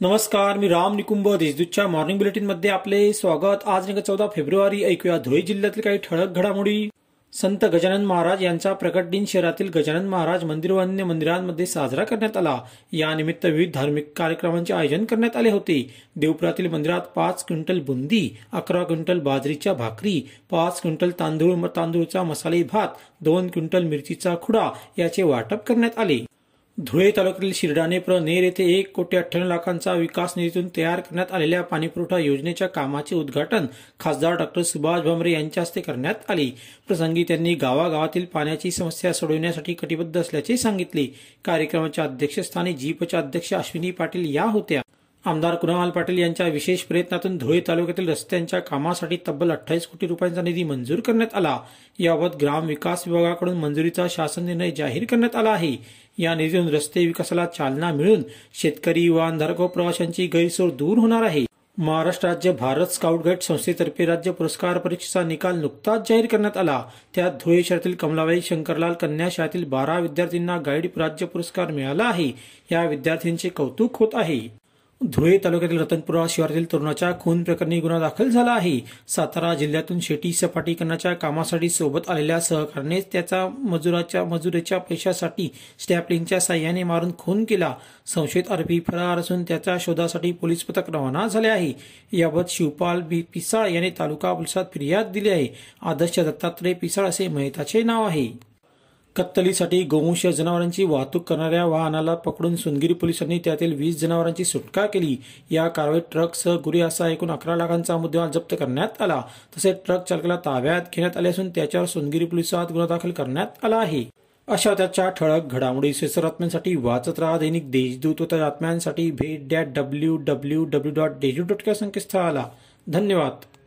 नमस्कार मी राम निकुंभ देशदूतच्या मॉर्निंग बुलेटिनमध्ये आपले स्वागत. आज दिनांक चौदा फेब्रुवारी ऐकूया धुळे जिल्ह्यातील काही ठळक घडामोडी. संत गजानन महाराज यांचा प्रकट दिन शहरातील गजानन महाराज मंदिर व अन्य मंदिरांमध्ये साजरा करण्यात आला. यानिमित्त विविध धार्मिक कार्यक्रमांचे आयोजन करण्यात आले होते. देवपुरातील मंदिरात पाच क्विंटल बुंदी अकरा क्विंटल बाजरीच्या भाकरी पाच क्विंटल तांदूळ तांदूळचा मसाले भात दोन क्विंटल मिरचीचा खुडा याचे वाटप करण्यात आले. धुळे तालुक्यातील शिर्डाने प्र नेर येथे एक कोटी अठ्ठ्याण्णव लाखांचा विकास निधीतून तयार करण्यात आलेल्या पाणीपुरवठा योजनेच्या कामाचे उद्घाटन खासदार डॉक्टर सुभाष भामरे यांच्या हस्ते करण्यात आले. प्रसंगी त्यांनी गावागावातील पाण्याची समस्या सोडवण्यासाठी कटिबद्ध असल्याचे सांगितले. कार्यक्रमाच्या अध्यक्षस्थानी जीपच्या अध्यक्ष अश्विनी पाटील या होत्या. आमदार कुणाल पाटील यांच्या विशेष प्रयत्नातून धुळे तालुक्यातील रस्त्यांच्या कामासाठी तब्बल अठ्ठावीस कोटी रुपयांचा निधी मंजूर करण्यात आला. याबाबत ग्राम विकास विभागाकडून मंजुरीचा शासन निर्णय जाहीर करण्यात आला आहे. या निधीतून रस्ते विकासाला चालना मिळून शेतकरी वाहनधारक व प्रवाशांची गैरसोय दूर होणार आहे. महाराष्ट्र राज्य भारत स्काउट गाईड संस्थेतर्फे राज्य पुरस्कार परीक्षेचा निकाल नुकताच जाहीर करण्यात आला. त्यात धुळे शहरातील कमलाबाई शंकरलाल कन्या शाळेतील बारा विद्यार्थ्यांना गाईड राज्य पुरस्कार मिळाला आहे. या विद्यार्थ्यांचे कौतुक होत आहे. धुळे तालुक्यातील रतनपुरा शिवारातील तरुणाच्या खून प्रकरणी गुन्हा दाखल झाला आहे. सातारा जिल्ह्यातून शेती सपाटीकरणाच्या कामासाठी सोबत आलेल्या सहकार्याने त्याचा मजुराच्या मजुरीच्या पैशासाठी स्टॅपलिंगच्या साह्याने मारून खून केला. संशयित आरोपी फरार असून त्याच्या शोधासाठी पोलीस पथक रवाना झाले आहे. याबाबत शिवपाल बी पिसाळ याने तालुका पोलिसात फिर्याद दिली आहे. आदर्श दत्तात्रय पिसाळ असे मयताचे नाव आहे. कत्तलीसाठी गोवंश जनावरांची वाहतूक करणाऱ्या वाहनाला पकडून सुनगिरी पोलिसांनी त्यातील वीस जनावरांची सुटका केली. या कारवाईत ट्रकसह गुरी असा एकूण अकरा लाखांचा मुद्देमाल जप्त करण्यात आला. तसेच ट्रक चालकाला ताब्यात घेण्यात आले असून त्याच्यावर सुनगिरी पोलिसात गुन्हा दाखल करण्यात आला आहे. अशा त्याच्या ठळक घडामोडी बातम्यांसाठी वाचत राहा दैनिक देशदूत होत्या बातम्यांसाठी भेट dot W W W dot Deshdoot dot संकेतस्थळाला. धन्यवाद.